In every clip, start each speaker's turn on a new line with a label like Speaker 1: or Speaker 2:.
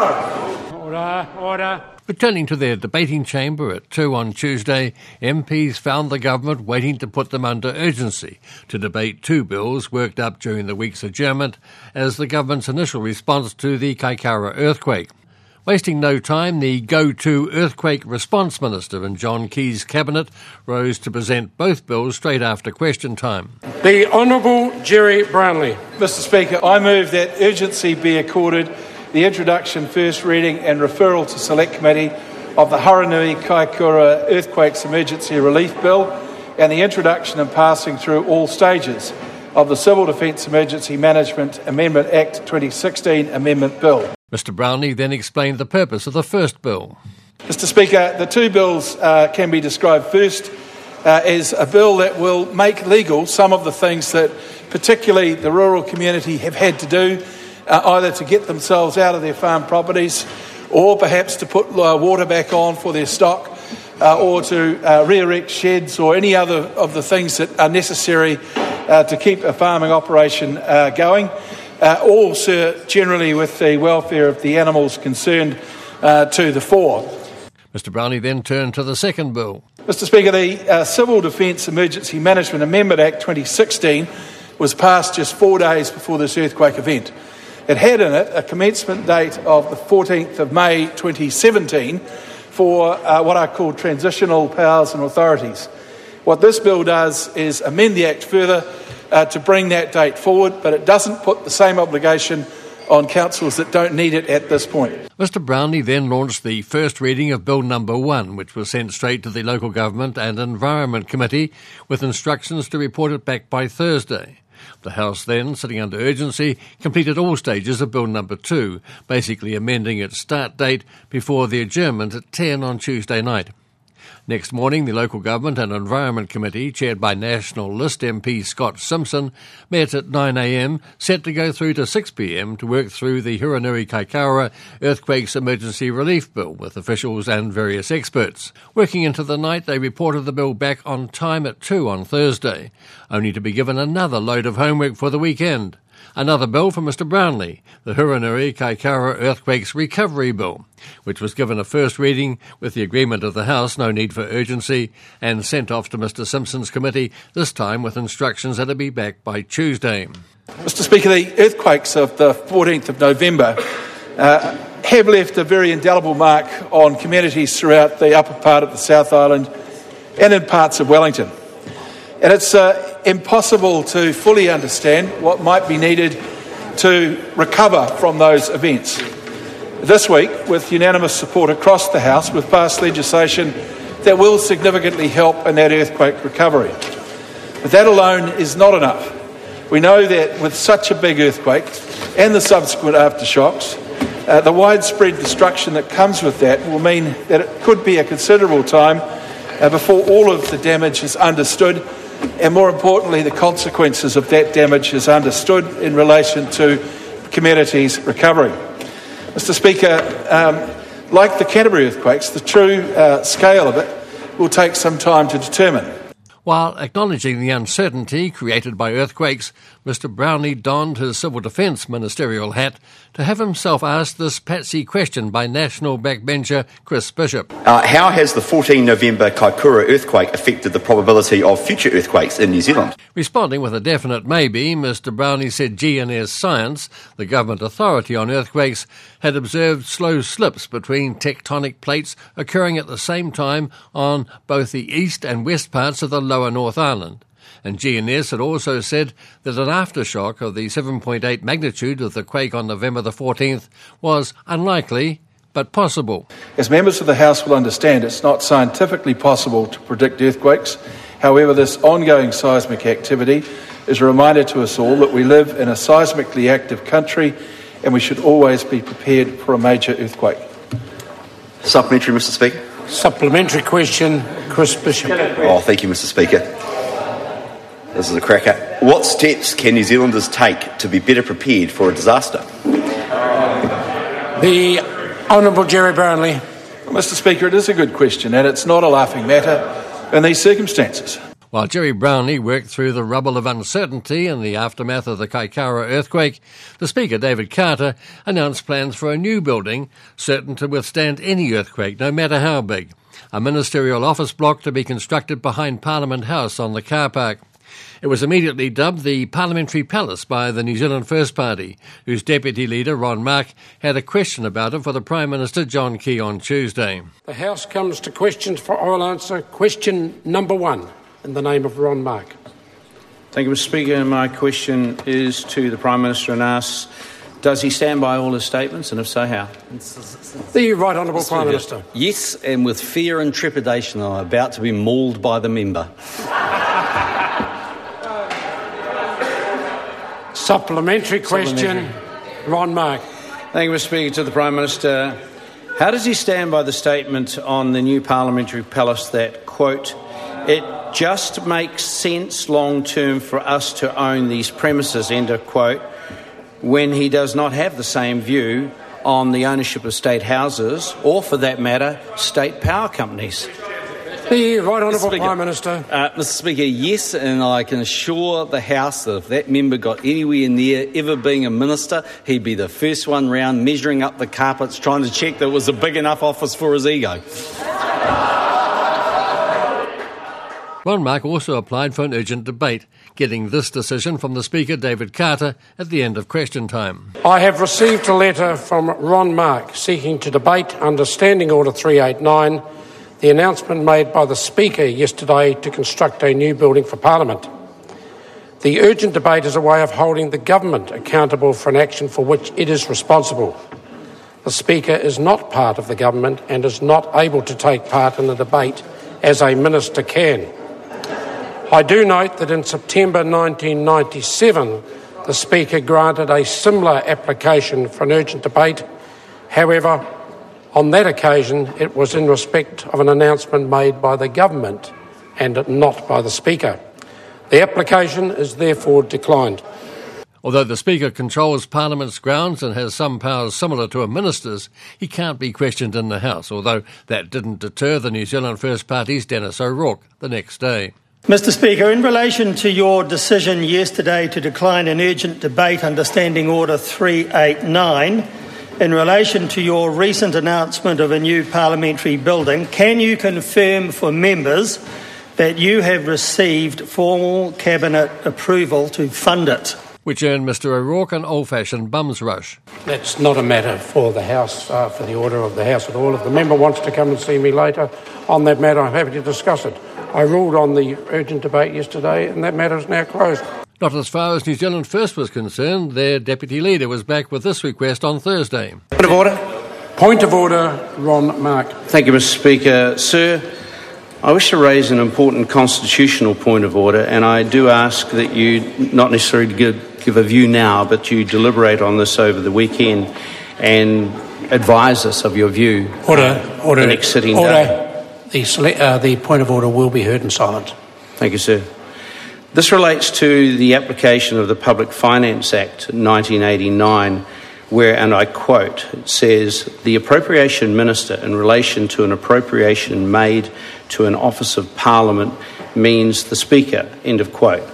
Speaker 1: down.
Speaker 2: Order, order.
Speaker 3: Returning to their debating chamber at 2 on Tuesday, MPs found the government waiting to put them under urgency to debate two bills worked up during the week's adjournment as the government's initial response to the Kaikoura earthquake. Wasting no time, the go to earthquake response minister in John Key's cabinet rose to present both bills straight after question time.
Speaker 2: The Honourable Gerry Brownlee.
Speaker 4: Mr Speaker, I move that urgency be accorded the introduction, first reading, and referral to Select Committee of the Hurunui Kaikoura Earthquakes Emergency Relief Bill and the introduction and passing through all stages of the Civil Defence Emergency Management Amendment Act 2016 Amendment Bill.
Speaker 3: Mr Brownlee then explained the purpose of the first bill.
Speaker 4: Mr Speaker, the two bills uh, can be described first uh, as a bill that will make legal some of the things that particularly the rural community have had to do, uh, either to get themselves out of their farm properties or perhaps to put uh, water back on for their stock. Uh, or to uh, re erect sheds or any other of the things that are necessary to keep a farming operation going uh, all sir, generally with the welfare of the animals concerned uh, to the fore.
Speaker 3: Mr Brownlee then turned to the second bill.
Speaker 4: Mr Speaker, the uh, Civil Defence Emergency Management Amendment Act 2016 was passed just four days before this earthquake event. It had in it a commencement date of the 14th of May 2017 for uh, what are called transitional powers and authorities. What this bill does is amend the Act further uh, to bring that date forward, but it doesn't put the same obligation on councils that don't need it at this point.
Speaker 3: Mr Brownlee then launched the first reading of Bill Number One, which was sent straight to the Local Government and Environment Committee with instructions to report it back by Thursday. The House then, sitting under urgency, completed all stages of Bill Number 2, basically amending its start date before the adjournment at 10 on Tuesday night. Next morning, the Local Government and Environment Committee, chaired by National List MP Scott Simpson, met at 9am, set to go through to 6pm to work through the Hurunui Kaikoura Earthquakes Emergency Relief Bill with officials and various experts. Working into the night, they reported the bill back on time at 2 on Thursday, only to be given another load of homework for the weekend. Another bill for Mr Brownlee, the Hurunui Kaikoura Earthquakes Recovery Bill, which was given a first reading with the agreement of the House, no need for urgency, and sent off to Mr Simpson's committee, this time with instructions that it be back by Tuesday.
Speaker 4: Mr Speaker, the earthquakes of the 14th of November uh, have left a very indelible mark on communities throughout the upper part of the South Island and in parts of Wellington. And it's uh, impossible to fully understand what might be needed to recover from those events. This week, with unanimous support across the House, we've passed legislation that will significantly help in that earthquake recovery. But that alone is not enough. We know that with such a big earthquake and the subsequent aftershocks, uh, the widespread destruction that comes with that will mean that it could be a considerable time uh, before all of the damage is understood and more importantly, the consequences of that damage is understood in relation to communities' recovery. Mr. Speaker, um, like the Canterbury earthquakes, the true uh, scale of it will take some time to determine.
Speaker 3: While acknowledging the uncertainty created by earthquakes, Mr. Brownlee donned his civil defence ministerial hat to have himself asked this patsy question by national backbencher Chris Bishop.
Speaker 5: Uh, how has the 14 November Kaikoura earthquake affected the probability of future earthquakes in New Zealand?
Speaker 3: Responding with a definite maybe, Mr. Brownlee said GNS Science, the government authority on earthquakes, had observed slow slips between tectonic plates occurring at the same time on both the east and west parts of the lower North Island. And GNS had also said that an aftershock of the 7.8 magnitude of the quake on November the 14th was unlikely but possible.
Speaker 4: As members of the House will understand, it's not scientifically possible to predict earthquakes. However, this ongoing seismic activity is a reminder to us all that we live in a seismically active country and we should always be prepared for a major earthquake.
Speaker 5: Supplementary, Mr. Speaker.
Speaker 2: Supplementary question, Chris Bishop.
Speaker 5: Oh, thank you, Mr. Speaker. This is a cracker. What steps can New Zealanders take to be better prepared for a disaster?
Speaker 2: The Honourable Gerry Brownlee.
Speaker 4: Well, Mr. Speaker, it is a good question, and it's not a laughing matter in these circumstances.
Speaker 3: While Gerry Brownlee worked through the rubble of uncertainty in the aftermath of the Kaikoura earthquake, the Speaker, David Carter, announced plans for a new building certain to withstand any earthquake, no matter how big. A ministerial office block to be constructed behind Parliament House on the car park. It was immediately dubbed the Parliamentary Palace by the New Zealand First Party, whose deputy leader, Ron Mark, had a question about it for the Prime Minister, John Key, on Tuesday.
Speaker 2: The House comes to questions for oral answer. Question number one, in the name of Ron Mark.
Speaker 1: Thank you, Mr. Speaker. My question is to the Prime Minister and asks Does he stand by all his statements, and if so, how?
Speaker 2: The Right Honourable Prime Minister.
Speaker 6: Yes, and with fear and trepidation, I'm about to be mauled by the member.
Speaker 2: Supplementary question, Ron Mark.
Speaker 1: Thank you, Mr. Speaker. To the Prime Minister, how does he stand by the statement on the new parliamentary palace that, quote, it just makes sense long term for us to own these premises, end of quote, when he does not have the same view on the ownership of state houses or, for that matter, state power companies?
Speaker 2: The Right Honourable
Speaker 6: Speaker.
Speaker 2: Prime Minister.
Speaker 6: Uh, Mr. Speaker, yes, and I can assure the House that if that member got anywhere near ever being a minister, he'd be the first one round measuring up the carpets, trying to check that it was a big enough office for his ego.
Speaker 3: Ron Mark also applied for an urgent debate, getting this decision from the Speaker, David Carter, at the end of question time.
Speaker 2: I have received a letter from Ron Mark seeking to debate under Standing Order 389 the announcement made by the Speaker yesterday to construct a new building for Parliament. The urgent debate is a way of holding the government accountable for an action for which it is responsible. The Speaker is not part of the government and is not able to take part in the debate as a minister can. I do note that in September 1997, the Speaker granted a similar application for an urgent debate. However, on that occasion, it was in respect of an announcement made by the government and not by the Speaker. The application is therefore declined.
Speaker 3: Although the Speaker controls Parliament's grounds and has some powers similar to a minister's, he can't be questioned in the House, although that didn't deter the New Zealand First Party's Dennis O'Rourke the next day.
Speaker 7: Mr. Speaker, in relation to your decision yesterday to decline an urgent debate under Standing Order 389, in relation to your recent announcement of a new parliamentary building, can you confirm for members that you have received formal Cabinet approval to fund it?
Speaker 3: Which earned Mr O'Rourke an old fashioned bum's rush.
Speaker 2: That's not a matter for the House, uh, for the order of the House at all. If the member wants to come and see me later on that matter, I'm happy to discuss it. I ruled on the urgent debate yesterday, and that matter is now closed.
Speaker 3: Not as far as New Zealand First was concerned, their deputy leader was back with this request on Thursday.
Speaker 1: Point of order.
Speaker 2: Point of order, Ron Mark.
Speaker 1: Thank you, Mr. Speaker. Sir, I wish to raise an important constitutional point of order, and I do ask that you not necessarily give, give a view now, but you deliberate on this over the weekend and advise us of your view.
Speaker 2: Order, order.
Speaker 1: The next sitting
Speaker 2: order.
Speaker 1: day.
Speaker 2: The, uh, the point of order will be heard in silence.
Speaker 1: Thank you, sir. This relates to the application of the Public Finance Act 1989, where, and I quote, it says, The appropriation minister, in relation to an appropriation made to an office of Parliament, means the Speaker, end of quote.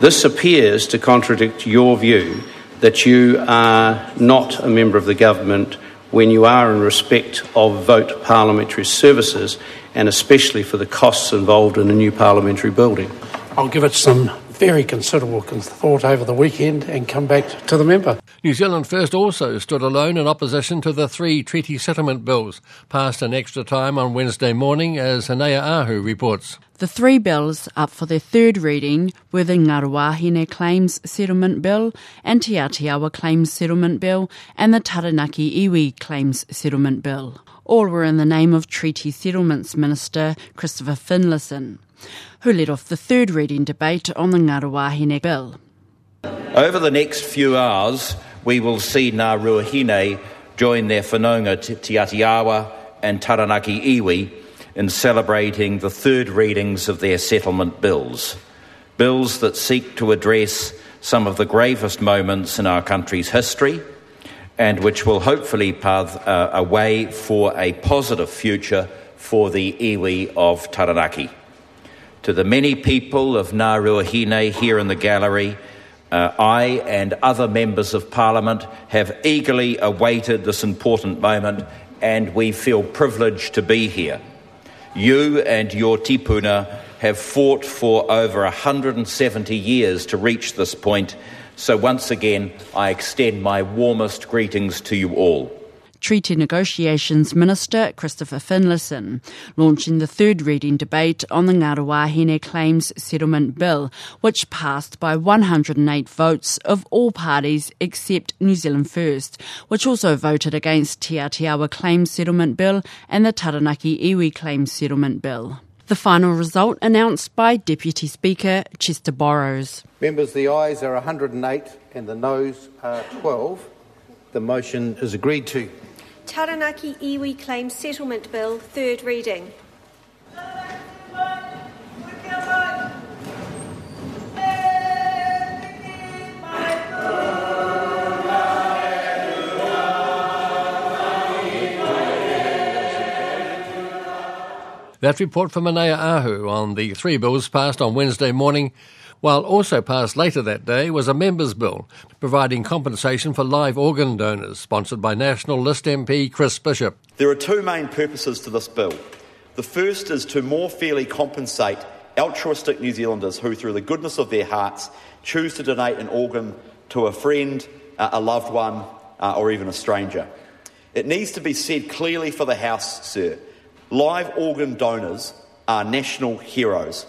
Speaker 1: This appears to contradict your view that you are not a member of the government when you are in respect of vote parliamentary services and especially for the costs involved in a new parliamentary building.
Speaker 2: I'll give it some very considerable thought over the weekend and come back to the member.
Speaker 3: New Zealand First also stood alone in opposition to the three treaty settlement bills passed in extra time on Wednesday morning, as Hanea Ahu reports.
Speaker 8: The three bills up for their third reading were the Ngaruahine Claims Settlement Bill, and Te Atiawa Claims Settlement Bill, and the Taranaki Iwi Claims Settlement Bill. All were in the name of Treaty Settlements Minister Christopher Finlayson, who led off the third reading debate on the Ngaruahine Bill.
Speaker 9: Over the next few hours, we will see Ngā Ruahine join their whanaunga Te Te Atiawa and Taranaki Iwi in celebrating the third readings of their settlement bills. Bills that seek to address some of the gravest moments in our country's history and which will hopefully pave uh, a way for a positive future for the iwi of Taranaki. To the many people of Ngā Ruahine here in the gallery, uh, I and other members of Parliament have eagerly awaited this important moment and we feel privileged to be here. You and your tipuna have fought for over 170 years to reach this point, so once again I extend my warmest greetings to you all.
Speaker 8: Treaty Negotiations Minister Christopher Finlayson, launching the third reading debate on the Ngāruahine Claims Settlement Bill, which passed by 108 votes of all parties except New Zealand First, which also voted against Te Atiawa Claims Settlement Bill and the Taranaki Iwi Claims Settlement Bill. The final result announced by Deputy Speaker Chester Borrows.
Speaker 10: Members, the ayes are 108 and the noes are 12. The motion is agreed to.
Speaker 11: Taranaki Iwi Claims Settlement Bill, third reading.
Speaker 3: That report from Manea Ahu on the three bills passed on Wednesday morning while also passed later that day was a members' bill providing compensation for live organ donors, sponsored by National List MP Chris Bishop.
Speaker 5: There are two main purposes to this bill. The first is to more fairly compensate altruistic New Zealanders who, through the goodness of their hearts, choose to donate an organ to a friend, a loved one, uh, or even a stranger. It needs to be said clearly for the House, sir. Live organ donors are national heroes.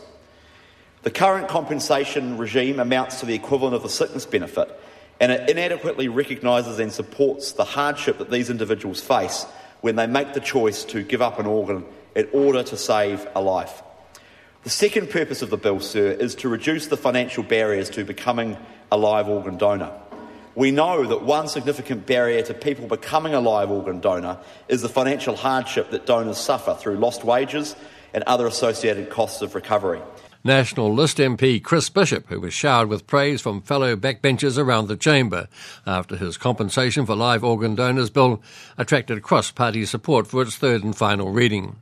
Speaker 5: The current compensation regime amounts to the equivalent of the sickness benefit, and it inadequately recognises and supports the hardship that these individuals face when they make the choice to give up an organ in order to save a life. The second purpose of the bill, sir, is to reduce the financial barriers to becoming a live organ donor. We know that one significant barrier to people becoming a live organ donor is the financial hardship that donors suffer through lost wages and other associated costs of recovery.
Speaker 3: National List MP Chris Bishop, who was showered with praise from fellow backbenchers around the chamber after his compensation for live organ donors bill attracted cross party support for its third and final reading.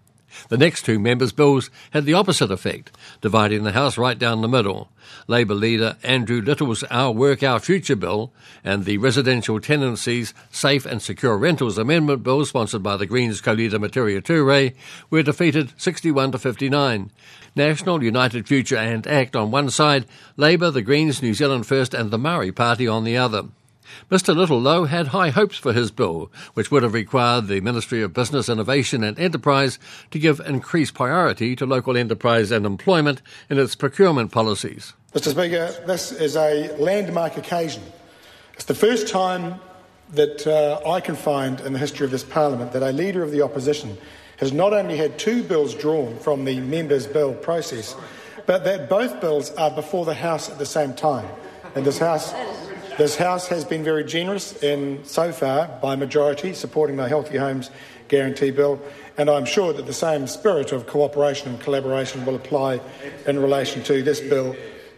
Speaker 3: The next two members' bills had the opposite effect, dividing the House right down the middle. Labour leader Andrew Little's Our Work, Our Future bill and the Residential Tenancies Safe and Secure Rentals Amendment bill, sponsored by the Greens co-leader Metiria Turei, were defeated 61 to 59. National, United Future and ACT on one side, Labour, the Greens, New Zealand First and the Maori Party on the other. Mr. Littlelow had high hopes for his bill, which would have required the Ministry of Business, Innovation and Enterprise to give increased priority to local enterprise and employment in its procurement policies.
Speaker 12: Mr. Speaker, this is a landmark occasion. It's the first time that uh, I can find in the history of this Parliament that a Leader of the Opposition has not only had two bills drawn from the members' bill process, but that both bills are before the House at the same time. And this House this House has been very generous in so far by majority supporting the Healthy Homes Guarantee Bill, and I'm sure that the same spirit of cooperation and collaboration will apply in relation to this bill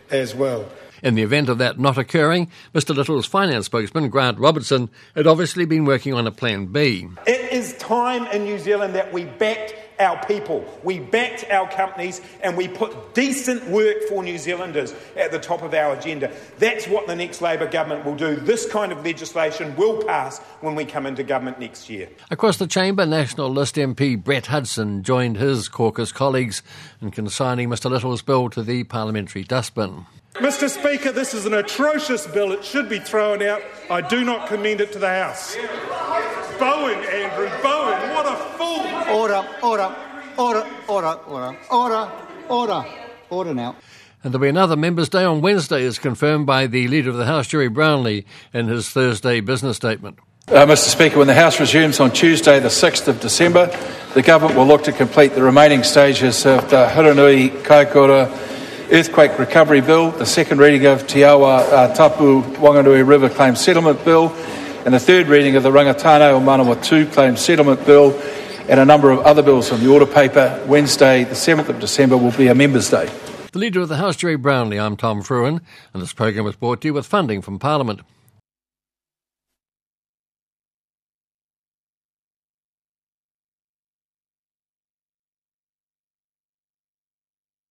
Speaker 12: as well.
Speaker 3: In the event of that not occurring, Mr Little's finance spokesman, Grant Robertson, had obviously been working on a plan B.
Speaker 13: It is time in New Zealand that we backed our people, we backed our companies, and we put decent work for New Zealanders at the top of our agenda. That's what the next Labour government will do. This kind of legislation will pass when we come into government next year.
Speaker 3: Across the chamber, National List MP Brett Hudson joined his caucus colleagues in consigning Mr Little's bill to the parliamentary dustbin.
Speaker 13: Mr. Speaker, this is an atrocious bill. It should be thrown out. I do not commend it to the House. Bowen, Andrew, Bowen, what a fool!
Speaker 14: Order, order, order, order, order, order, order, order now.
Speaker 3: And there'll be another Members' Day on Wednesday, as confirmed by the Leader of the House, Gerry Brownlee, in his Thursday business statement.
Speaker 4: Uh, Mr. Speaker, when the House resumes on Tuesday, the 6th of December, the Government will look to complete the remaining stages of the Hurunui Kaikoura Earthquake Recovery Bill, the second reading of Te Awa uh, Tupua Whanganui River Claim Settlement Bill, and the third reading of the Rangitāne o Manawatu Claim Settlement Bill and a number of other bills on the order paper. Wednesday, the 7th of December, will be a Members' Day.
Speaker 3: The Leader of the House, Gerry Brownlee, I'm Tom Frewen, and this program was brought to you with funding from Parliament.